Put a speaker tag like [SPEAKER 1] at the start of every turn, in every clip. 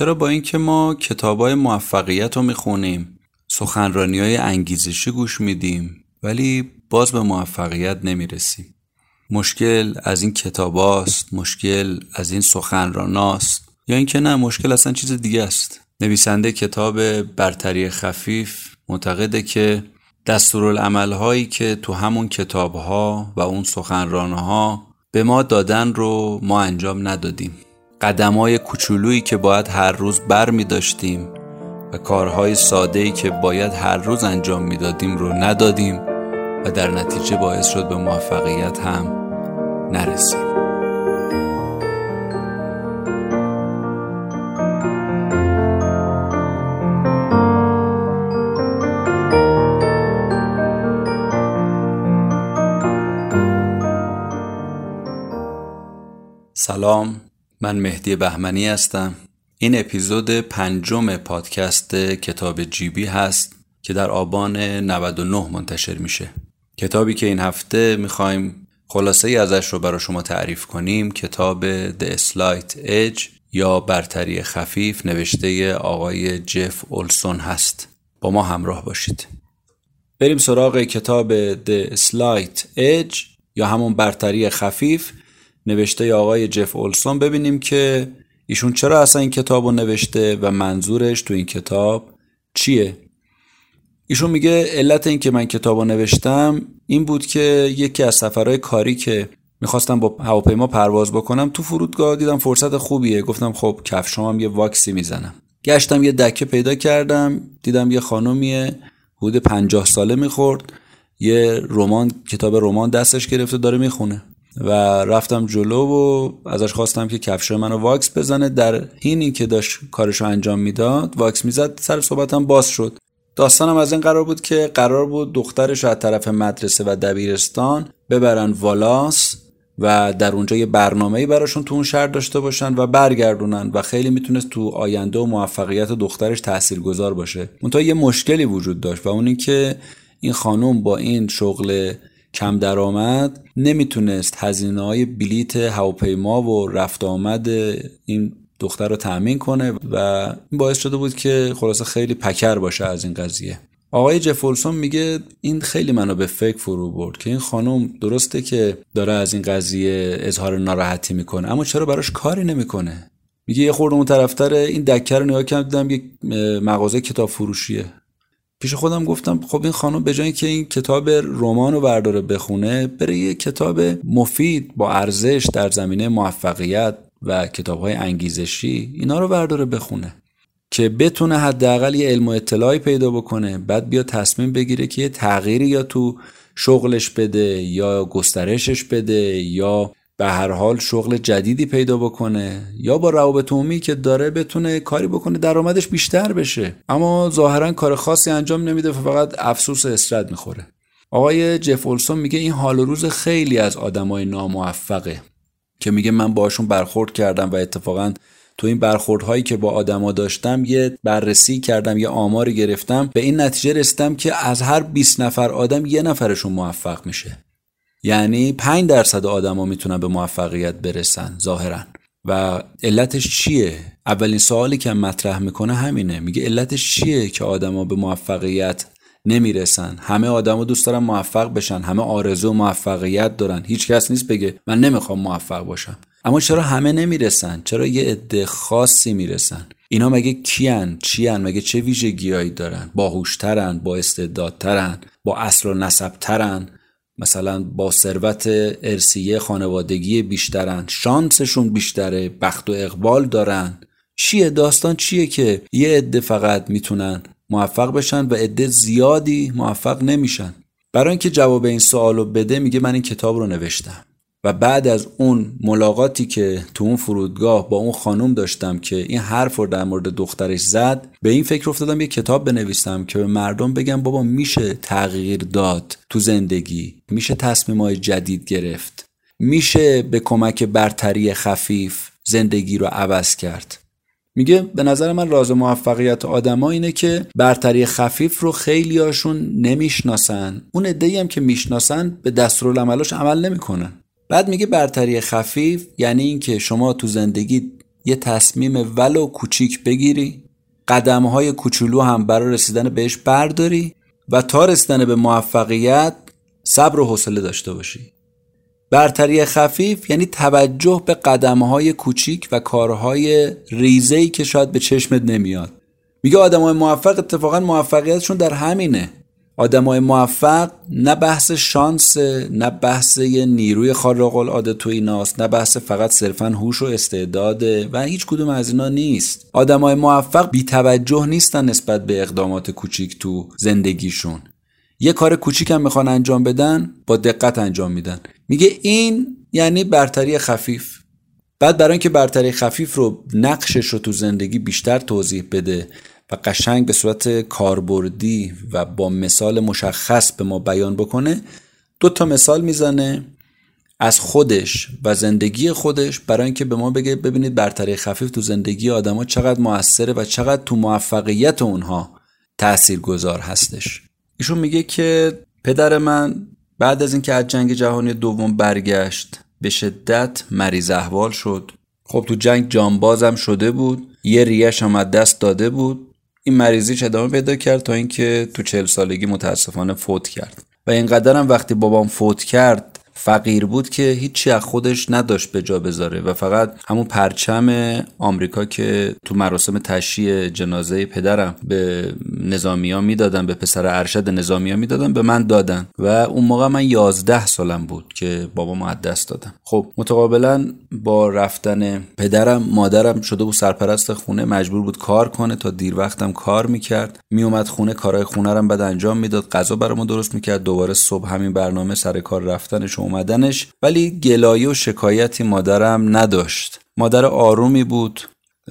[SPEAKER 1] چرا با اینکه ما کتابای موفقیت رو می‌خونیم سخنرانی های انگیزشی گوش میدیم ولی باز به موفقیت نمی‌رسیم؟ مشکل از این کتاب است مشکل از این سخنران است یا اینکه نه مشکل اصلا چیز دیگه است؟ نویسنده کتاب برتری خفیف معتقده که دستورالعمل هایی که تو همون کتاب ها و اون سخنران ها به ما دادن رو ما انجام ندادیم. قدم های کوچولویی که باید هر روز بر می داشتیم و کارهای ساده که باید هر روز انجام می‌دادیم رو ندادیم و در نتیجه باعث شد به موفقیت هم نرسیم. سلام. من مهدی بهمنی هستم. این اپیزود پنجم پادکست کتاب جیبی هست که در آبان 99 منتشر میشه. کتابی که این هفته می‌خوایم خلاصه ای ازش رو برای شما تعریف کنیم. کتاب The Slight Edge یا برتری خفیف نوشته آقای جف اولسون هست. با ما همراه باشید. بریم سراغ کتاب The Slight Edge یا همون برتری خفیف. نوشته آقای جف اولسون. ببینیم که ایشون چرا اصلا این کتاب رو نوشته و منظورش تو این کتاب چیه. ایشون میگه علت این که من کتاب رو نوشتم این بود که یکی از سفرهای کاری که می‌خواستم با هواپیما پرواز بکنم تو فرودگاه دیدم فرصت خوبیه. گفتم خب کفشام هم یه واکسی می‌زنم. گشتم یه دکه پیدا کردم دیدم یه خانومیه حدود پنجاه ساله می‌خورد. یه رمان کتاب رمان دستش گرفته داره می‌خونه. و رفتم جلو و ازش خواستم که کفش منو واکس بزنه در این که داشت کارشو انجام می‌داد واکس می‌زد سر صحبتم باز شد داستانم از این قرار بود که قرار بود دخترش از طرف مدرسه و دبیرستان ببرن والاس و در اونجا یه برنامه‌ای براشون تو اون شهر داشته باشن و برگردونن و خیلی می‌تونست تو آینده و موفقیت دخترش تاثیرگذار باشه. منتها یه مشکلی وجود داشت و اون این که این خانم با این شغل کم درآمد نمی‌تونست هزینه های بلیت هواپیما و رفت آمد این دختر رو تأمین کنه و این باعث شده بود که خلاصه خیلی پکر باشه از این قضیه. آقای جفولسون میگه این خیلی منو به فکر فرو برد که این خانم درسته که داره از این قضیه اظهار ناراحتی می‌کنه اما چرا براش کاری نمی‌کنه؟ میگه یه خورده اون طرفتر این دکه رو نگاه کردم دیدم مغازه کتاب فروشیه. پیش خودم گفتم خب این خانم به جای که این کتاب رمان رو برداره بخونه بره یه کتاب مفید با ارزش در زمینه موفقیت و کتاب های انگیزشی اینا رو برداره بخونه که بتونه حداقل یه علم و اطلاعی پیدا بکنه بعد بیا تصمیم بگیره که یه تغییری یا تو شغلش بده یا گسترشش بده یا به هر حال شغل جدیدی پیدا بکنه یا با روابط عمومی که داره بتونه کاری بکنه درآمدش بیشتر بشه. اما ظاهرا کار خاصی انجام نمیده فقط افسوس اسرت می‌خوره. آقای جف اولسون میگه این حال روز خیلی از آدمای ناموفقه که میگه من باشون برخورد کردم و اتفاقا تو این برخوردهایی که با آدما داشتم یه بررسی کردم یه آماری گرفتم. به این نتیجه رسیدم که از هر 20 نفر آدم یه نفرشون موفق میشه. یعنی 5 درصد آدما می‌تونن به موفقیت برسن ظاهرا. و علتش چیه؟ اولین سوالی که مطرح می‌کنه همینه. میگه علتش چیه که آدما به موفقیت نمی‌رسن؟ همه آدما دوست دارن موفق بشن همه آرزو موفقیت دارن. هیچ کس نیست بگه من نمی‌خوام موفق باشم. اما چرا همه نمی‌رسن؟ چرا یه عده خاصی می‌رسن؟ اینا مگه کیان؟ چیان؟ مگه چه ویژگیهایی دارن؟ باهوشترن با استعدادترن با اصل و نسبترن؟ مثلا با ثروت ارسیه خانوادگی بیشترن شانسشون بیشتره بخت و اقبال دارن. چیه؟ داستان چیه که یه عده فقط می‌تونن موفق بشن و عده زیادی موفق نمیشن؟ برای اینکه جواب این سوال رو بده میگه من این کتاب رو نوشتم. و بعد از اون ملاقاتی که تو اون فرودگاه با اون خانم داشتم که این حرف رو در مورد دخترش زد به این فکر افتادم یه کتاب بنویسم که به مردم بگم بابا میشه تغییر داد تو زندگی میشه تصمیمای جدید گرفت میشه به کمک برتری خفیف زندگی رو عوض کرد. میگه به نظر من راز موفقیت آدما اینه که برتری خفیف رو خیلی هاشون نمی‌شناسن. اون ادهی هم که می‌شناسن به دستورالعملاش عمل نمی‌کنن. بعد میگه برتری خفیف یعنی اینکه شما تو زندگی یه تصمیم ولو کوچیک بگیری قدم های کوچولو هم برای رسیدن بهش برداری و تا رسیدن به موفقیت صبر و حوصله داشته باشی. برتری خفیف یعنی توجه به قدم های کوچیک و کارهای ریزهی که شاید به چشمت نمیاد. میگه آدم های موفق اتفاقا موفقیتشون در همینه. آدمای موفق نه بحث شانس نه بحث نیروی خارق العاده تو ایناست نه بحث فقط صرفا هوش و استعداده و هیچ کدوم از اینا نیست. آدمای موفق بی توجه نیستن نسبت به اقدامات کوچیک تو زندگیشون. یه کار کوچیک هم می‌خوان انجام بدن با دقت انجام میدن. میگه این یعنی برتری خفیف. بعد برای اینکه برتری خفیف رو نقشش رو تو زندگی بیشتر توضیح بده و قشنگ به صورت کاربردی و با مثال مشخص به ما بیان بکنه دو تا مثال می‌زنه از خودش و زندگی خودش برای اینکه به ما بگه ببینید برتری خفیف تو زندگی آدما چقدر موثره و چقدر تو موفقیت اونها تأثیر گذار هستش. ایشون میگه که پدر من بعد از اینکه از جنگ جهانی دوم برگشت به شدت مریض احوال شد. خب تو جنگ جانبازم شده بود یه ریش هم از دست داده بود. این مریضیش ادامه پیدا کرد تا اینکه تو چهل سالگی متاسفانه فوت کرد. و اینقدرم وقتی بابام فوت کرد فقیر بود که هیچی از خودش نداشت به جا بذاره و فقط همون پرچم آمریکا که تو مراسم تشییع جنازه پدرم به نظامی ها می‌دادن به پسر ارشد نظامی ها می‌دادن به من دادن و اون موقع من یازده سالم بود که بابا ما دست دادم. خب متقابلا با رفتن پدرم مادرم شده بود سرپرست خونه مجبور بود کار کنه تا دیر وقتم کار می‌کرد. میومد خونه کارهای خونه رم بعد انجام می‌داد غذا برامون درست می‌کرد دوباره صبح همین برنامه سر کار رفتنش اومدنش ولی گلایه و شکایتی مادرم نداشت. مادر آرومی بود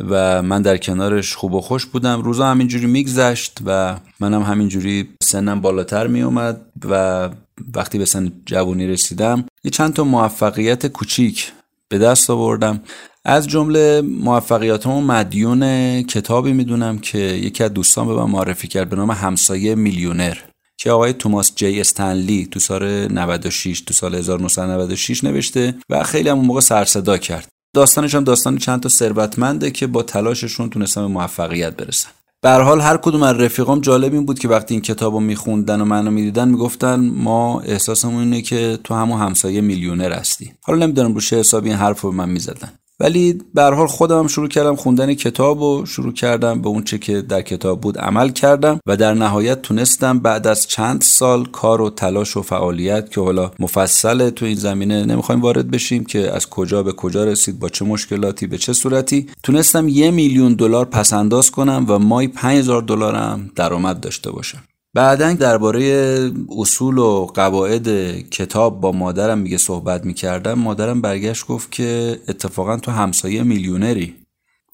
[SPEAKER 1] و من در کنارش خوب و خوش بودم. روزا همینجوری میگذشت و منم همینجوری سنم بالاتر میومد و وقتی به سن جوانی رسیدم یه چند تا موفقیت کوچیک به دست آوردم. از جمله موفقیاتمو مدیون کتابی می‌دونم که یکی از دوستان به من معرفی کرد به نام همسایه میلیونر. که آقای توماس جی استنلی تو سال 96 تو سال 1996 نوشته و خیلی هم اون موقع سرصدا کرد. داستانش هم داستان چند تا ثروتمنده که با تلاششون تونستن به موفقیت برسن. به حال هر کدوم از رفیقام جالب این بود که وقتی این کتاب رو میخوندن و منو می‌دیدن می‌گفتن ما احساسمون اینه که تو همون همسایه میلیونر هستی حالا نمی‌دونم رو چه این حرف رو به من می‌زدن. ولی به حال خودم شروع کردم خوندن کتاب و شروع کردم به اون چه که در کتاب بود عمل کردم و در نهایت تونستم بعد از چند سال کار و تلاش و فعالیت که حالا مفصل تو این زمینه نمی‌خوایم وارد بشیم که از کجا به کجا رسید با چه مشکلاتی به چه صورتی تونستم یه میلیون دلار پس انداز کنم و مای 5000 دلارم درآمد داشته باشم. بعدا درباره اصول و قواعد کتاب با مادرم میگه صحبت می‌کردم مادرم برگشت گفت که اتفاقا تو همسایه میلیونری.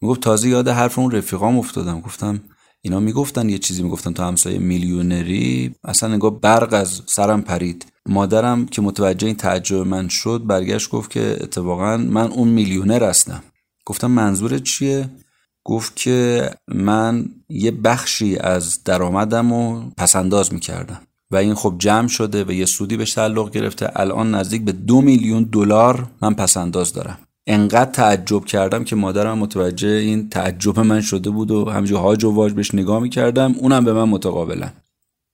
[SPEAKER 1] می‌گفت تازه یاد حرف اون رفیقام افتادم. گفتم اینا می‌گفتن یه چیزی می‌گفتن تو همسایه میلیونری؟ اصلا نگاه برق از سرم پرید. مادرم که متوجه این تعجب من شد برگشت گفت که اتفاقا من اون میلیونر هستم. گفتم منظورت چیه؟ گفت که من یه بخشی از درآمدم رو پسنداز می‌کردم. و این خب جمع شده و یه سودی بهش تعلق گرفته. الان نزدیک به دو میلیون دلار من پسنداز دارم. انقدر تعجب کردم که مادرم متوجه این تعجب من شده بود و همینجور هاج و واج بهش نگاه می‌کردم. اونم به من متقابلا.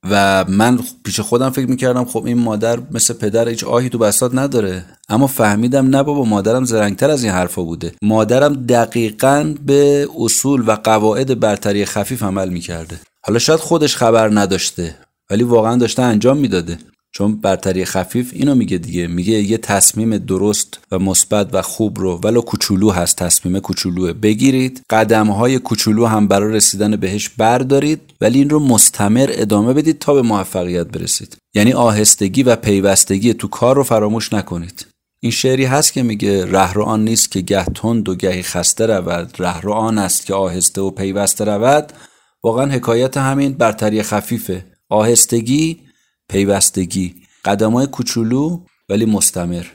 [SPEAKER 1] و من پیش خودم فکر می‌کردم خب این مادر مثل پدر هیچ آهی تو بسات نداره. اما فهمیدم نه بابا مادرم زرنگتر از این حرفا بوده. مادرم دقیقا به اصول و قواعد برتری خفیف عمل می‌کرده. حالا شاید خودش خبر نداشته ولی واقعا داشته انجام می‌داده. چون برتری خفیف اینو میگه دیگه. میگه یه تصمیم درست و مثبت و خوب رو ولو کوچولو هست تصمیم کوچولو بگیرید قدم های کوچولو هم برای رسیدن بهش بردارید ولی این رو مستمر ادامه بدید تا به موفقیت برسید. یعنی آهستگی و پیوستگی تو کار رو فراموش نکنید. این شعری هست که میگه رهرو آن نیست که گه تند و گهی خسته رود رهرو آن است که آهسته و پیوسته رود. واقعا حکایت همین برتری خفیفه. آهستگی پیوستگی. های کوچولو ولی مستمر.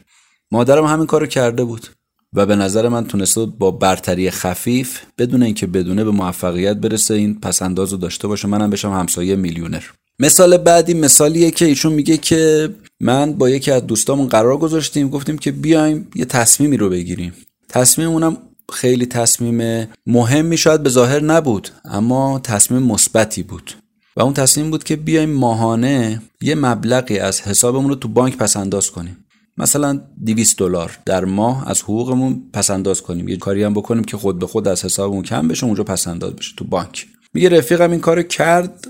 [SPEAKER 1] مادرم همین کارو کرده بود و به نظر من تونسته با برتری خفیف بدون اینکه بدونه به موفقیت برسه این پسنداز رو داشته باشه. منم بشم همسایه میلیونر. مثال بعدی مثالیه که ایشون میگه که من با یکی از دوستامون قرار گذاشتیم گفتیم که بیایم یه تصمیمی رو بگیریم. تصمیممونم خیلی تصمیم مهمی شاید به ظاهر نبود اما تصمیم مثبتی بود. و اون تصمیم بود که بیایم ماهانه یه مبلغی از حسابمون رو تو بانک پس انداز کنیم. مثلا 200 دلار در ماه از حقوقمون پس انداز کنیم. یه کاری هم بکنیم که خود به خود از حسابمون کم بشه اونجا پس انداز بشه تو بانک. میگه رفیقم این کارو کرد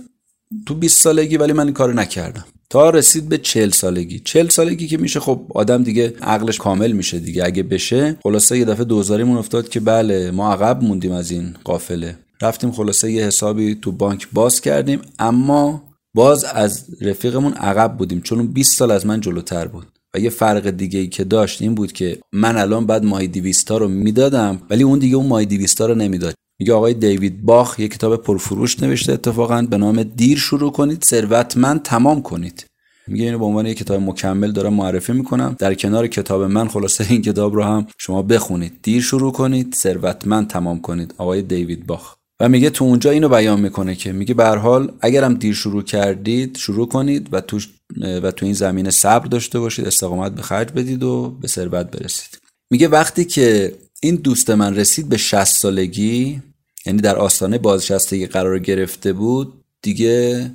[SPEAKER 1] تو 20 سالگی ولی من این کارو نکردم. تا رسید به 40 سالگی. 40 سالگی که میشه خب آدم دیگه عقلش کامل میشه دیگه. اگه بشه خلاصه یه دفعه دوزاریمون افتاد که بله ما عقب موندیم از این قافله. رفتیم خلاصه یه حسابی تو بانک باز کردیم اما باز از رفیقمون عقب بودیم چون 20 سال از من جلوتر بود. و یه فرق دیگه ای که داشت این بود که من الان بعد مای دیویستا رو می‌دادم ولی اون دیگه اون مای دیویستا رو نمی‌داد. میگه آقای دیوید باخ یه کتاب پرفروش نوشته اتفاقا به نام دیر شروع کنید ثروتمند تمام کنید. میگه اینو به عنوان یک کتاب مکمل دارم معرفی می‌کنم. در کنار کتاب من خلاصه این کتاب رو هم شما بخونید. دیر شروع کنید ثروتمند تمام کنید. آقای دیوید باخ. و میگه تو اونجا اینو بیان می‌کنه که میگه به حال اگرم دیر شروع کردید شروع کنید و تو و تو این زمینه صبر داشته باشید استقامت به خرج بدید و به ثروت برسید. میگه وقتی که این دوست من رسید به 60 سالگی یعنی در آستانه بازنشستگی قرار گرفته بود دیگه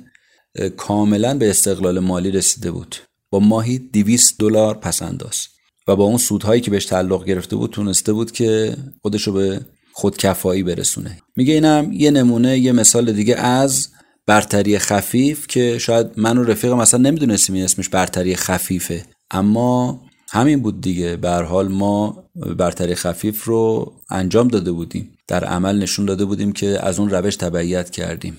[SPEAKER 1] کاملا به استقلال مالی رسیده بود. با ماهی 200 دلار پس انداز و با اون سودهایی که بهش تعلق گرفته بود تونسته بود که خودش رو به خودکفایی برسونه. میگه اینم یه نمونه یه مثال دیگه از برتری خفیف که شاید من و رفیقم اصلا نمی‌دونستیم این اسمش برتری خفیفه. اما همین بود دیگه. به حال ما برتری خفیف رو انجام داده بودیم. در عمل نشون داده بودیم که از اون روش تبعیت کردیم.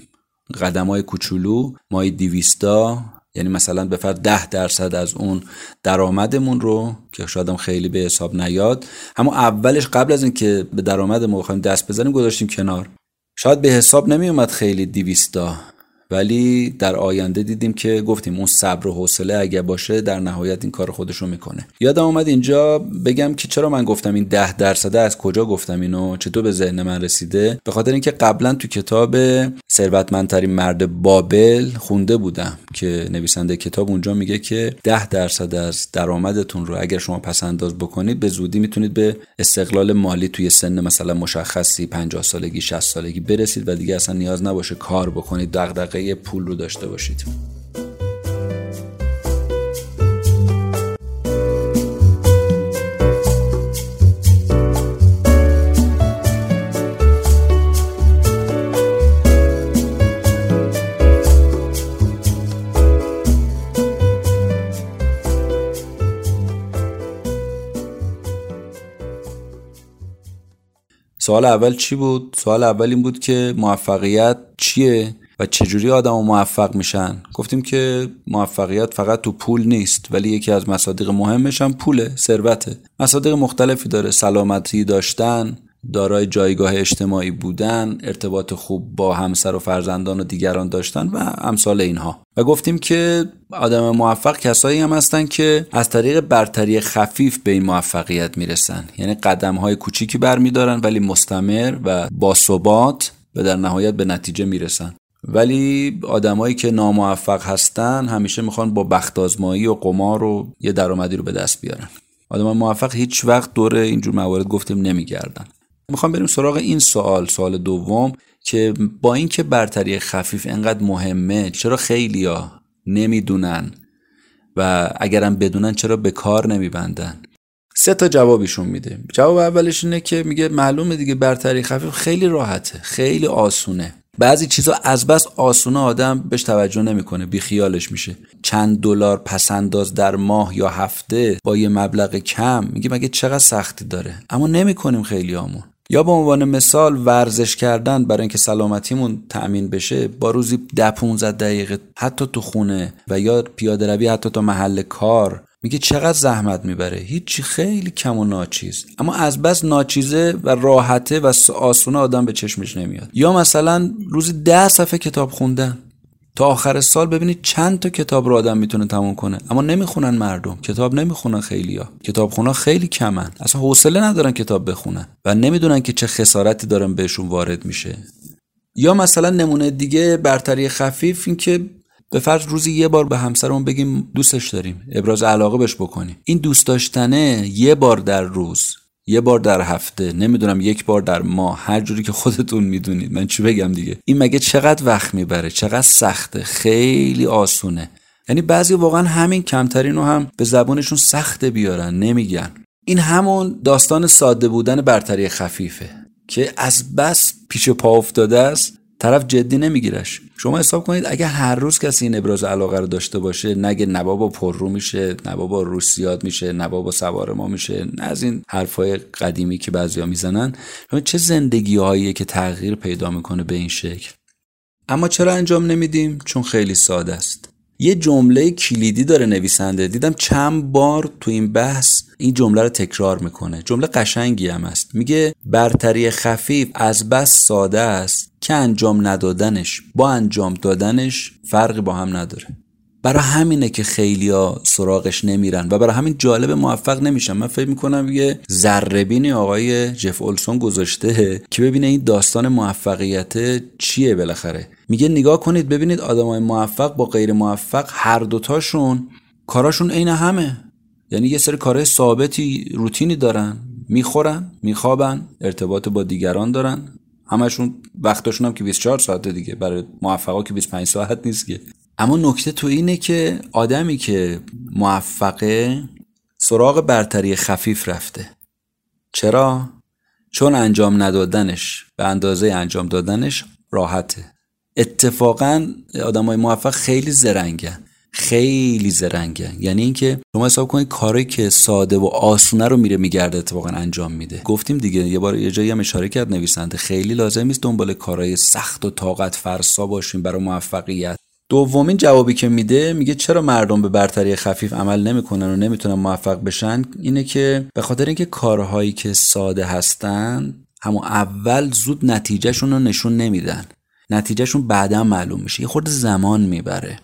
[SPEAKER 1] قدم های کوچولو مای دیویستا یعنی مثلا به فرد ده درصد از اون درآمدمون رو که شاید خیلی به حساب نیاد اما اولش قبل از اینکه به درآمد ما بخوایم دست بزنیم گذاشتیم کنار. شاید به حساب نمی اومد خیلی دیویستا ولی در آینده دیدیم که گفتیم اون صبر و حوصله اگه باشه در نهایت این کار خودش رو می‌کنه. یادم اومد اینجا بگم که چرا من گفتم این ده درصده از کجا گفتم اینو چطور به ذهن من رسیده؟ به خاطر اینکه قبلا تو کتاب ثروتمندترین مرد بابل خونده بودم که نویسنده کتاب اونجا میگه که ده درصد از درآمدتون رو اگر شما پس انداز بکنید به زودی می‌تونید به استقلال مالی توی سن مثلا مشخصی 50 سالگی 60 سالگی برسید و دیگه اصلا نیاز نباشه کار بکنید دغدغه پول رو داشته باشید سوال اول چی بود؟ سوال اول این بود که موفقیت چیه چجوری آدم موفق میشن؟ گفتیم که موفقیت فقط تو پول نیست ولی یکی از مصادیق مهمش هم پوله ثروته. مصادیق مختلفی داره سلامتی داشتن دارای جایگاه اجتماعی بودن ارتباط خوب با همسر و فرزندان و دیگران داشتن و امثال اینها. و گفتیم که آدم موفق کسایی هم هستن که از طریق برتری خفیف به این موفقیت می‌رسن. یعنی قدم های کوچیکی برمیدارن ولی مستمر و باثبات و در نهایت به نتیجه می‌رسن. ولی آدمایی که ناموفق هستن همیشه می‌خوان با بخت آزمایی و قمار و یه درآمدی رو به دست بیارن. آدم موفق هیچ وقت دور اینجور موارد گفتیم نمیگردن. می‌خوام بریم سراغ این سوال سوال دوم که با اینکه برتری خفیف انقدر مهمه چرا خیلیا نمی‌دونن و اگرم بدونن چرا به کار نمیبندن؟ سه تا جوابیشون میده. جواب اولش اینه که میگه معلومه دیگه برتری خفیف خیلی راحته خیلی آسونه. بعضی چیزا از بس آسونه آدم بهش توجه نمی‌کنه بی خیالش میشه. چند دلار پسنداز در ماه یا هفته با یه مبلغ کم میگه مگه چقدر سختی داره؟ اما نمی‌کنیم خیلی آمون یا به عنوان مثال ورزش کردن برای اینکه سلامتیمون تأمین بشه با روزی ده 15 دقیقه حتی تو خونه و یا پیاده روی حتی تا محل کار میگه چقدر زحمت می‌بره. هیچی خیلی کم و ناچیز. اما از بس ناچیزه و راحته و آسونه آدم به چشمش نمیاد. یا مثلا روزی ده صفحه کتاب خوندن. تا آخر سال ببینید چند تا کتاب رو آدم می‌تونه تموم کنه. اما نمی‌خونن مردم. کتاب نمی‌خونن خیلی ها کتاب خونا خیلی کمن. اصلا حوصله ندارن کتاب بخونن. و نمی‌دونن که چه خسارتی دارن بهشون وارد میشه. یا مثلا نمونه دیگه برتری خفیف این که به فرض روزی یه بار به همسرمون بگیم دوستش داریم. ابراز علاقه بهش بکنیم. این دوست داشتنه یه بار در روز یه بار در هفته نمی‌دونم یک بار در ماه هر جوری که خودتون می‌دونید. من چی بگم دیگه؟ این مگه چقدر وقت می‌بره؟ چقدر سخته؟ خیلی آسونه. یعنی بعضی واقعا همین کمترین رو هم به زبانشون سخته بیارن نمیگن. این همون داستان ساده بودن برتری خفیفه که از بس پیش پا افتاده است. طرف جدی نمیگیرش. شما حساب کنید اگه هر روز کسی این ابراز علاقه رو داشته باشه نگه نبابا پررو میشه نبابا روسیاد میشه نبابا سوار ما میشه نه از این حرفای قدیمی که بعضیا می‌زنن. چه زندگی هایی که تغییر پیدا می‌کنه به این شکل؟ اما چرا انجام نمیدیم؟ چون خیلی ساده است. یه جمله کلیدی داره نویسنده. دیدم چند بار تو این بحث این جمله رو تکرار می‌کنه. جمله قشنگی هم است میگه برتری خفیف از بس ساده است که انجام ندادنش. با انجام دادنش فرقی با هم نداره. برای همینه که خیلیا سراغش نمیرن و برای همین جالب موفق نمیشن. من فکر می‌کنم یه ذربینی آقای جف اولسون گذاشته که ببینه این داستان موفقیت چیه بالاخره. میگه نگاه کنید ببینید آدمای موفق با غیر موفق هر دوتاشون کاراشون عین همه. یعنی یه سری کارهای ثابتی روتینی دارن می‌خورن میخوابن ارتباط با دیگران دارن. همشون وقتاشون هم که 24 ساعته دیگه برای موفقا که 25 ساعت نیست که. اما نکته تو اینه که آدمی که موفقه سراغ برتری خفیف رفته. چرا؟ چون انجام ندادنش به اندازه انجام دادنش راحته. اتفاقا آدمای موفق خیلی زرنگن. خیلی زرنگن یعنی اینکه شما حساب کنید کاری که ساده و آسونه رو میره میگرده اتفاقا انجام میده. گفتیم دیگه یه بار یه جایی هم اشاره کرد نویسنده خیلی لازم نیست دنبال کارهای سخت و طاقت فرسا باشیم برای موفقیت. دومین جوابی که میده میگه چرا مردم به برتری خفیف عمل نمی‌کنن و نمی‌تونن موفق بشن؟ اینه که به خاطر اینکه کارهایی که ساده هستن همون اول زود نتیجهشون رو نشون نمیدن. نتیجهشون بعدا معلوم میشه. یه خورده زمان می‌بره.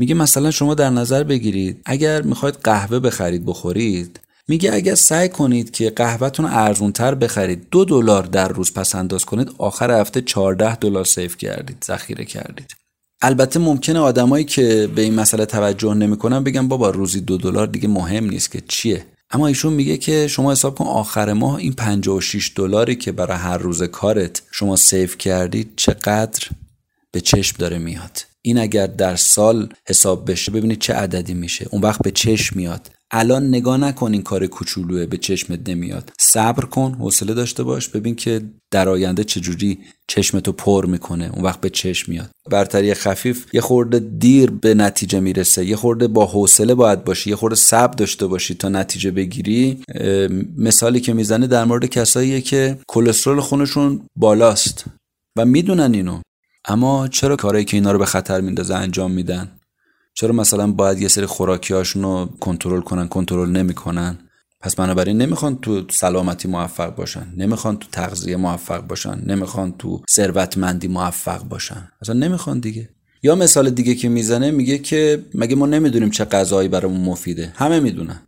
[SPEAKER 1] میگه مثلا شما در نظر بگیرید اگر می‌خواید قهوه بخرید بخورید میگه اگر سعی کنید که قهوهتون ارزون تر بخرید دو دلار در روز پس انداز کنید آخر هفته 14 دلار سیف کردید ذخیره کردید. البته ممکنه آدمایی که به این مسئله توجه نمی‌کنن بگن بابا روزی دو دلار دیگه مهم نیست که چیه. اما ایشون میگه که شما حساب کن آخر ماه این 56 دلاری که برای هر روز کارت شما سیف کردید چقدر؟ به چشم داره میاد. این اگر در سال حساب بشه ببینید چه عددی میشه. اون وقت به چشم میاد. الان نگاه نکن این کار کوچولوه به چشمت نمیاد. صبر کن حوصله داشته باش ببین که در آینده چجوری چشمتو پر می‌کنه. اون وقت به چشم میاد. برتری خفیف یه خورده دیر به نتیجه می‌رسه. یه خورده با حوصله باید باشی. یه خورده صبر داشته باشی تا نتیجه بگیری. مثالی که می‌زنه در مورد کساییه که کلسترول خونشون بالاست. و می‌دونن اینو. اما چرا کارایی که اینا رو به خطر میندازه انجام میدن؟ چرا مثلا باید یه سری خوراکی رو کنترل کنن کنترل نمی‌کنن؟ پس بنابراین نمی‌خوان تو سلامتی موفق باشن نمی‌خوان تو تغذیه موفق باشن نمی‌خوان تو ثروتمندی موفق باشن. اصلا نمی‌خوان دیگه. یا مثال دیگه که می‌زنه میگه که مگه ما نمی‌دونیم چه غذایی برامون مفیده. همه می‌دونن.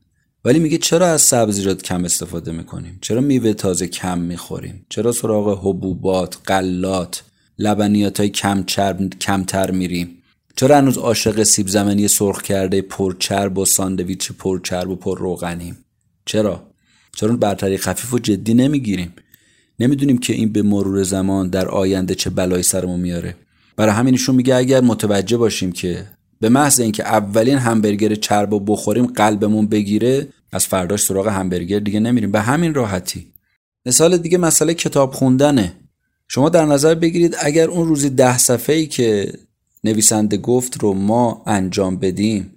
[SPEAKER 1] ولی میگه چرا از سبزیجات کم استفاده می‌کنیم؟ چرا میوه تازه کم می‌خوریم؟ چرا سراغ حبوبات قلات لبنیات های کم چرب کمتر میریم چرا هنوز عاشق سیب زمینی سرخ کرده پرچرب و ساندویچ پرچرب و پر روغنیم چرا؟ چرا برتری خفیف و جدی نمی‌گیریم؟ نمی‌دونیم که این به مرور زمان در آینده چه بلایی سرمون میاره. برای همینشون میگه اگر متوجه باشیم که به محض اینکه اولین همبرگر چرب و بخوریم قلبمون بگیره از فرداش سراغ همبرگر دیگه نمیریم. به همین راحتی. مثال دیگه مسئله کتاب خوندنه. شما در نظر بگیرید اگر اون روزی ده صفحه ای که نویسنده گفت رو ما انجام بدیم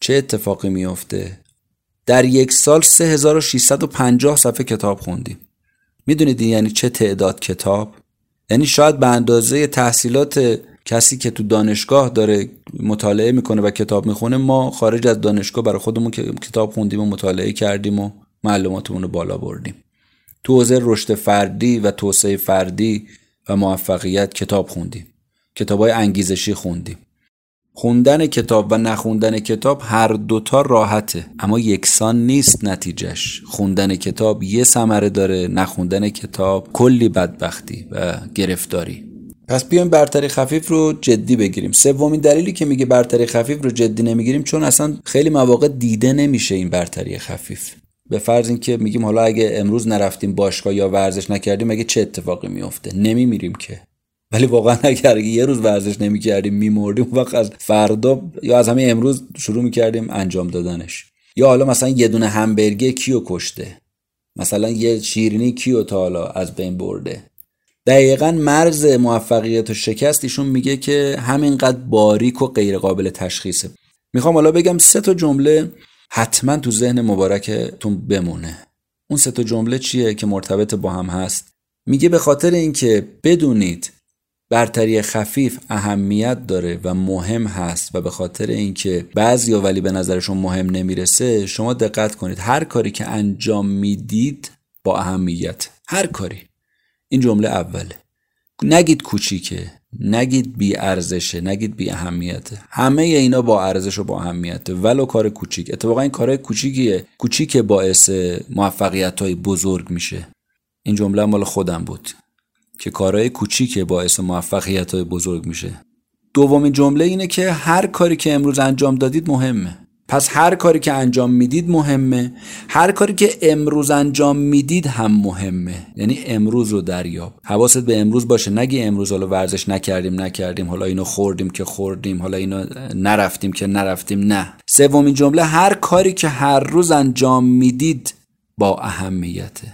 [SPEAKER 1] چه اتفاقی میافته؟ در یک سال 3650 صفحه کتاب خوندیم. می‌دونید یعنی چه تعداد کتاب؟ یعنی شاید به اندازه تحصیلات کسی که تو دانشگاه داره مطالعه می‌کنه و کتاب می‌خونه ما خارج از دانشگاه برای خودمون که کتاب خوندیم و مطالعه کردیم و معلوماتمون رو بالا بردیم. تو حوزه رشد فردی و توسعه فردی و موفقیت کتاب خوندیم. کتاب های انگیزشی خوندیم. خوندن کتاب و نخوندن کتاب هر دوتا راحته اما یکسان نیست نتیجهش خوندن کتاب یه ثمره داره نخوندن کتاب کلی بدبختی و گرفتاری. پس بیایم برتری خفیف رو جدی بگیریم. سومین دلیلی که میگه برتری خفیف رو جدی نمی‌گیریم چون اصلا خیلی مواقع دیده نمیشه این برتری خفیف. به فرض اینکه میگیم حالا اگه امروز نرفتیم باشگاه یا ورزش نکردیم اگه چه اتفاقی میفته نمیمیریم که. ولی واقعا اگر یه روز ورزش نمی‌کردیم میمردیم وقت از فردا یا از همه امروز شروع می‌کردیم انجام دادنش. یا حالا مثلا یه دونه همبرگر کیو کشته؟ مثلا یه شیرینی کیو تا حالا از بین برده؟ دقیقا مرز موفقیت و شکست ایشون میگه که همینقدر باریک و غیر قابل تشخیصه. می‌خوام حالا بگم سه تا جمله حتما تو ذهن مبارکتون بمونه. اون سه تا جمله چیه که مرتبط با هم هست؟ میگه به خاطر اینکه بدونید برتری خفیف اهمیت داره و مهم هست و به خاطر اینکه بعضیا ولی به نظرشون مهم نمی‌رسه شما دقت کنید. هر کاری که انجام می‌دید با اهمیت. هر کاری. این جمله اوله. نگید کوچیکه. نگید بی ارزشه نگید بی اهمیته. همه اینا با ارزش و با اهمیته. ولو کار کوچیک. اتفاقا این کار کوچیکیه. کوچیک باعث موفقیت های بزرگ میشه. این جمله مال خودم بود. که کارهای کوچیک باعث موفقیت های بزرگ میشه. دومین جمله اینه که هر کاری که امروز انجام دادید مهمه. پس هر کاری که انجام می‌دید مهمه. هر کاری که امروز انجام می‌دید هم مهمه. یعنی امروز رو دریاب. حواست به امروز باشه. نگی امروز حالا ورزش نکردیم نکردیم. حالا اینو خوردیم که خوردیم. حالا اینو نرفتیم که نرفتیم. نه. سومین جمله هر کاری که هر روز انجام می‌دید با اهمیته.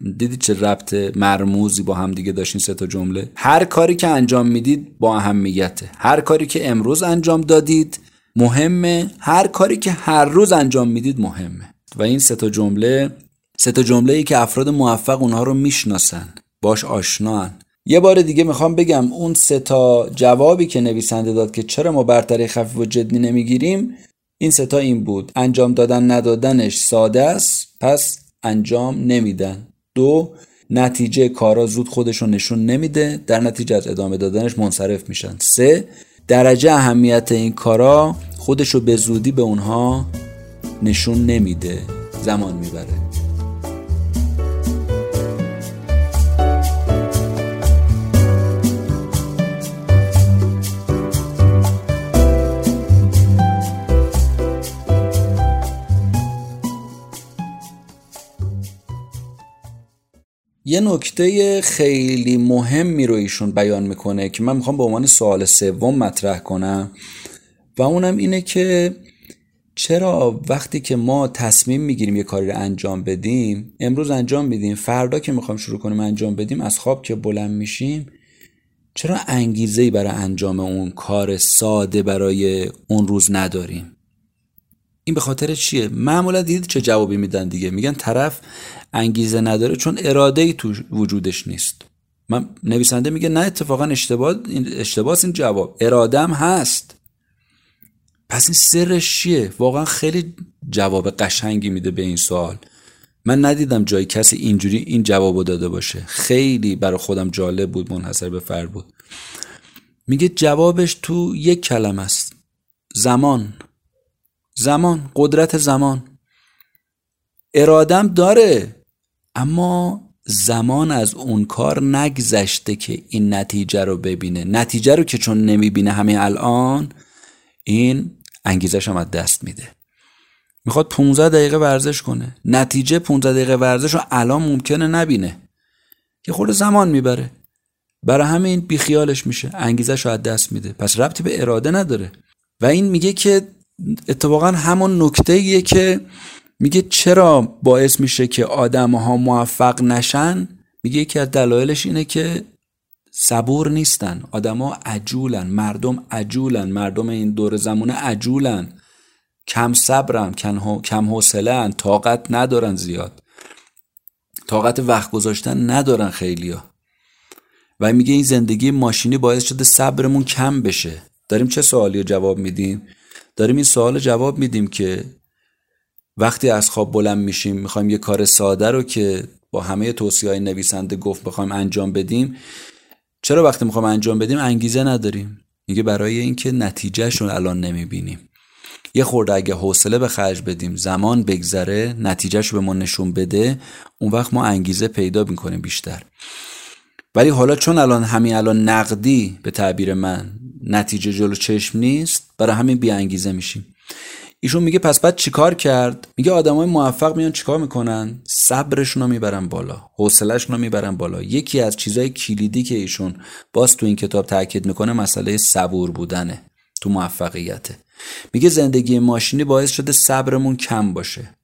[SPEAKER 1] دیدید چه ربط مرموزی با هم دیگه داشتین سه تا جمله؟ هر کاری که انجام می‌دید با اهمیته. هر کاری که امروز انجام دادید مهمه. هر کاری که هر روز انجام می‌دید مهمه. و این سه تا جمله سه تا جمله ای که افراد موفق اونها رو می‌شناسن باش آشنان یه بار دیگه می‌خوام بگم اون سه تا جوابی که نویسنده داد که چرا ما برتری خفیف و جدی نمی‌گیریم این سه تا این بود. انجام دادن ندادنش ساده است پس انجام نمیدن. دو نتیجه کارا زود خودش رو نشون نمیده در نتیجه از ادامه دادنش منصرف میشن. سه درجه اهمیت این کارا خودش رو به زودی به اونها نشون نمیده. زمان می‌بره. یه نکته خیلی مهمی رو ایشون بیان می‌کنه که من می‌خوام به عنوان سوال سوم مطرح کنم و اونم اینه که چرا وقتی که ما تصمیم می‌گیریم یه کاری رو انجام بدیم امروز انجام میدیم فردا که می‌خوایم شروع کنیم انجام بدیم از خواب که بلند میشیم چرا انگیزه برای انجام اون کار ساده برای اون روز نداریم؟ این به خاطر چیه؟ معمولا دید چه جوابی میدن دیگه؟ میگن طرف انگیزه نداره چون اراده ای تو وجودش نیست. من نویسنده میگه نه اتفاقا اشتباه اشتباس این جواب. ارادم هست. پس این سرش چیه؟ واقعا خیلی جواب قشنگی میده به این سوال. من ندیدم جای کسی اینجوری این جوابو داده باشه. خیلی برای خودم جالب بود منحصر به فرد بود. میگه جوابش تو یک کلمه است. زمان. زمان قدرت زمان. ارادم داره اما زمان از اون کار نگذشته که این نتیجه رو ببینه. نتیجه رو که چون نمی‌بینه همین الان این انگیزش هم از دست میده. می‌خواد 15 دقیقه ورزش کنه. نتیجه 15 دقیقه ورزش رو الان ممکنه نبینه. که خود زمان می‌بره. برای همین بیخیالش میشه. انگیزش رو از دست میده. پس ربطی به اراده نداره. و این میگه که اتفاقا همون نکته که میگه چرا باعث میشه که آدم ها موفق نشن؟ میگه یکی از دلایلش اینه که صبور نیستن. آدما عجولن. مردم عجولن. مردم این دور زمونه عجولن. کم صبرن کم حوصله طاقت ندارن زیاد. طاقت وقت گذاشتن ندارن خیلیا و میگه این زندگی ماشینی باعث شده صبرمون کم بشه. داریم چه سوالی رو جواب میدیم؟ داریم این سوال جواب میدیم که وقتی از خواب بلند میشیم می‌خوایم یه کار ساده رو که با همه توصیه های نویسنده گفت بخوایم انجام بدیم چرا وقتی می‌خوایم انجام بدیم انگیزه نداریم؟ میگه برای اینکه نتیجهشون الان نمی‌بینیم. یه خورده اگه حوصله به خرج بدیم زمان بگذره نتیجهش به ما نشون بده اون وقت ما انگیزه پیدا می‌کنیم بیشتر. ولی حالا چون الان همین الان نقدی به تعبیر من نتیجه جلو چشم نیست برای همین بی انگیزه میشیم. ایشون میگه پس بعد چیکار کرد؟ میگه آدمای موفق میان چیکار می‌کنن؟ صبرشون رو می‌برن بالا حوصلهشون رو می‌برن بالا. یکی از چیزای کلیدی که ایشون باز تو این کتاب تاکید می‌کنه مسئله صبور بودنه تو موفقیته. میگه زندگی ماشینی باعث شده صبرمون کم باشه.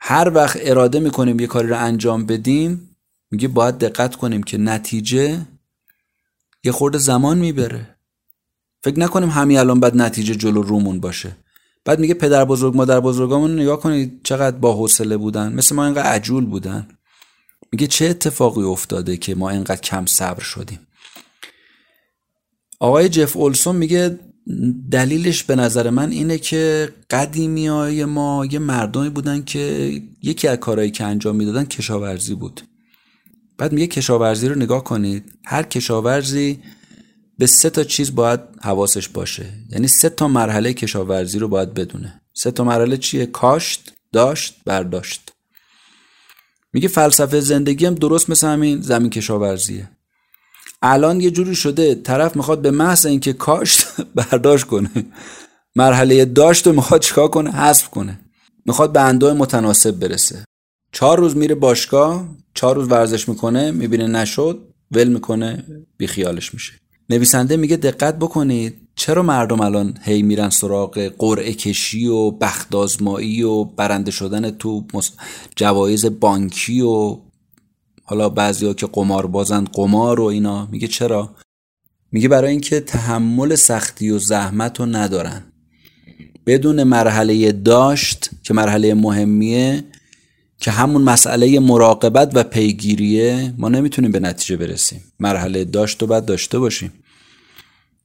[SPEAKER 1] هر وقت اراده می‌کنیم یه کاری رو انجام بدیم میگه باید دقت کنیم که نتیجه یه خورده زمان می‌بره. فکر نکنیم همین الان بعد نتیجه جلو رومون باشه. بعد میگه پدر بزرگ مادر بزرگامون نگاه کنید چقدر با حوصله بودن. مثل ما اینقدر عجول بودن. میگه چه اتفاقی افتاده که ما اینقدر کم صبر شدیم. آقای جف اولسون میگه دلیلش به نظر من اینه که قدیمی های ما یه مردمی بودن که یکی از کارهایی که انجام می‌دادن کشاورزی بود. بعد میگه کشاورزی رو نگاه کنید. هر کشاورزی به سه تا چیز باید حواسش باشه. یعنی سه تا مرحله کشاورزی رو باید بدونه. سه تا مرحله چیه؟ کاشت داشت برداشت. میگه فلسفه زندگی هم درست مثل همین زمین کشاورزیه. الان یه جوری شده طرف می‌خواد به محض اینکه کاشت برداشت کنه مرحله داشت رو می‌خواد چیکار کنه؟ حذف کنه. می‌خواد به اندای متناسب برسه. چهار روز میره باشگاه چهار روز ورزش می‌کنه می‌بینه نشد ول می‌کنه بیخیالش میشه. نویسنده میگه دقت بکنید چرا مردم الان هی میرن سراغ قرعه کشی و بختازمایی و برنده شدن تو جوایز بانکی و حالا بعضیا که قمار بازن قمار و اینا. میگه چرا؟ میگه برای اینکه تحمل سختی و زحمت رو ندارن. بدون مرحله داشت که مرحله مهمیه که همون مسئله مراقبت و پیگیریه ما نمی‌تونیم به نتیجه برسیم. مرحله داشت و باید داشته باشیم.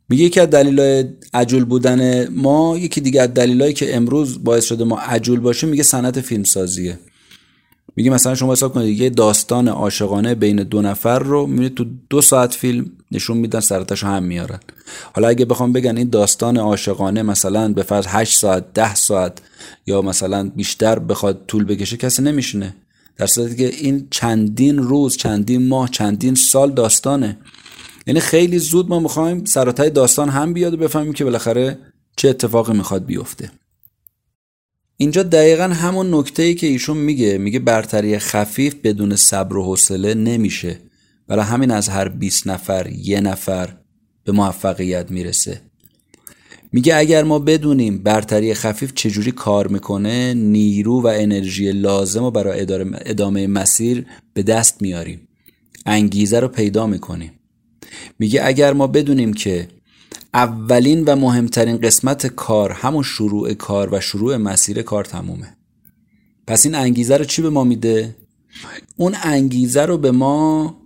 [SPEAKER 1] میگه یکی از دلایل عجول بودن ما یکی دیگه از دلایلی که امروز باعث شده ما عجول باشیم میگه صنعت فیلمسازیه. میگه مثلا شما حساب کنید یه داستان عاشقانه بین دو نفر رو می‌بینید تو دو ساعت فیلم نشون میدن سرتش هم میارن. حالا اگه بخوام بگن این داستان عاشقانه مثلا به فرض 8 ساعت 10 ساعت یا مثلا بیشتر بخواد طول بکشه کسی نمیشینه. در صورتی که این چندین روز چندین ماه چندین سال داستانه. یعنی خیلی زود ما می‌خوایم سراتای داستان هم بیاد و بفهمیم که بالاخره چه اتفاقی می‌خواد بیفته. اینجا دقیقا همون نکته ای که ایشون میگه. میگه برتری خفیف بدون صبر و حوصله نمیشه. برای همین از هر 20 نفر یه نفر به موفقیت می‌رسه. میگه اگر ما بدونیم برتری خفیف چجوری کار می‌کنه نیرو و انرژی لازم رو برای ادامه مسیر به دست میاریم. انگیزه رو پیدا می‌کنیم. میگه اگر ما بدونیم که اولین و مهمترین قسمت کار همون شروع کار و شروع مسیر کار تمومه. پس این انگیزه رو چی به ما میده؟ اون انگیزه رو به ما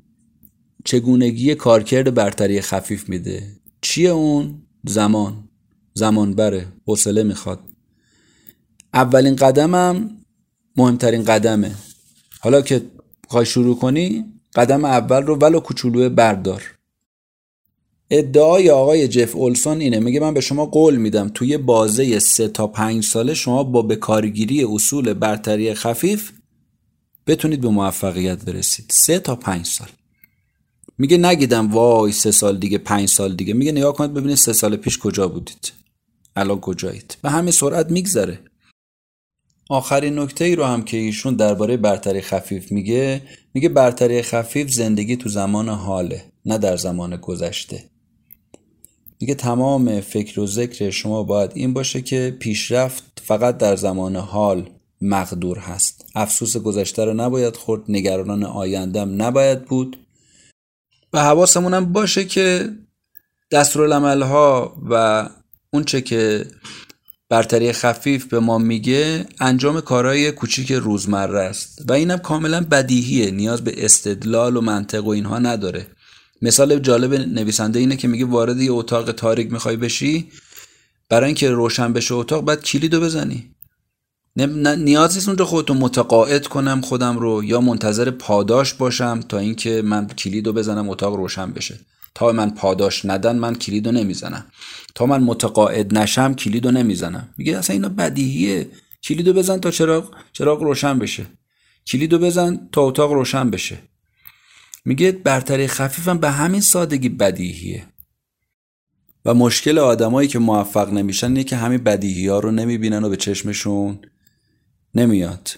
[SPEAKER 1] چگونگی کارکرد برتری خفیف میده. چیه اون؟ زمان. زمان بره حوصله می‌خواد. اولین قدمم مهمترین قدمه. حالا که خواهی شروع کنی قدم اول رو ولو کوچولو بردار. ادعای آقای جف اولسون اینه. میگه من به شما قول میدم توی بازه سه تا پنج ساله شما با به کارگیری اصول برتری خفیف بتونید به موفقیت برسید. سه تا پنج سال. میگه نگیدم وای سه سال دیگه پنج سال دیگه. میگه نگاه کنید ببینید سه سال پیش کجا بودید. الان کجایید؟ به همین سرعت میگذره. آخرین نکته ای رو هم که ایشون درباره برتری خفیف میگه میگه برتری خفیف زندگی تو زمان حاله نه در زمان گذشته. دیگه تمام فکر و ذکر شما باید این باشه که پیشرفت فقط در زمان حال مقدور هست. افسوس گذشته رو نباید خورد نگرانان آیندم نباید بود. و حواسمونم باشه که دستورالعمل ها و اونچه که برتری خفیف به ما میگه انجام کارهای کوچیک روزمره است. و اینم کاملا بدیهیه نیاز به استدلال و منطق و اینها نداره. مثال جالب نویسنده اینه که میگه وارد یه اتاق تاریک می‌خوای بشی برای اینکه روشن بشه اتاق باید کلیدو بزنی. نیاز نیست اونجا خودتو متقاعد کنم خودم رو یا منتظر پاداش باشم تا اینکه من کلیدو بزنم اتاق روشن بشه. تا من پاداش ندن من کلیدو نمی‌زنم. تا من متقاعد نشم کلیدو نمی‌زنم. میگه اصلا اینا بدیهیه. کلیدو بزن تا چراغ چراغ روشن بشه. کلیدو بزن تا اتاق روشن بشه. میگه برتری خفیفم به همین سادگی بدیهیه. و مشکل آدمایی که موفق نمیشن اینه که همین بدیهی ها رو نمی‌بینن و به چشمشون نمیاد.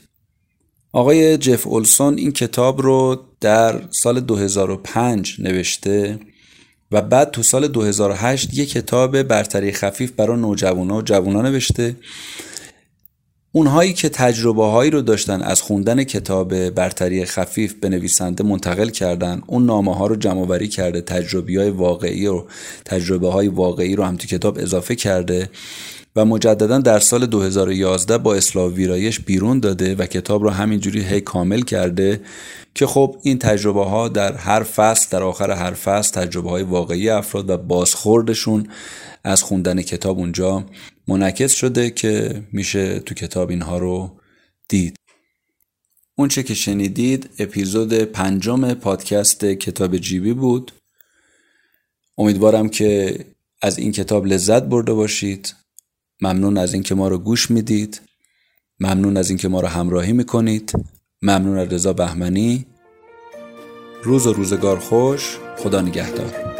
[SPEAKER 1] آقای جف اولسون این کتاب رو در سال 2005 نوشته و بعد تو سال 2008 یه کتاب برتری خفیف برای نوجوانا و جوونا نوشته اونهایی که تجربه هایی رو داشتن از خوندن کتاب برتری خفیف به نویسنده منتقل کردن اون نامه ها رو جمع کرده تجربی های واقعی و تجربه های واقعی رو هم تو کتاب اضافه کرده. و مجددا در سال 2011 با اصلاح ویرایش بیرون داده و کتاب رو همینجوری هی کامل کرده که خب این تجربه ها در هر فصل در آخر هر فصل تجربه های واقعی افراد و بازخوردشون از خوندن کتاب اونجا منعکس شده که میشه تو کتاب اینها رو دید. اون چه که شنیدید اپیزود پنجم پادکست کتاب جیبی بود. امیدوارم که از این کتاب لذت برده باشید. ممنون از اینکه ما رو گوش می‌دید. ممنون از اینکه ما رو همراهی می‌کنید. ممنون از رضا بهمنی. روز و روزگار خوش. خدا نگهدار.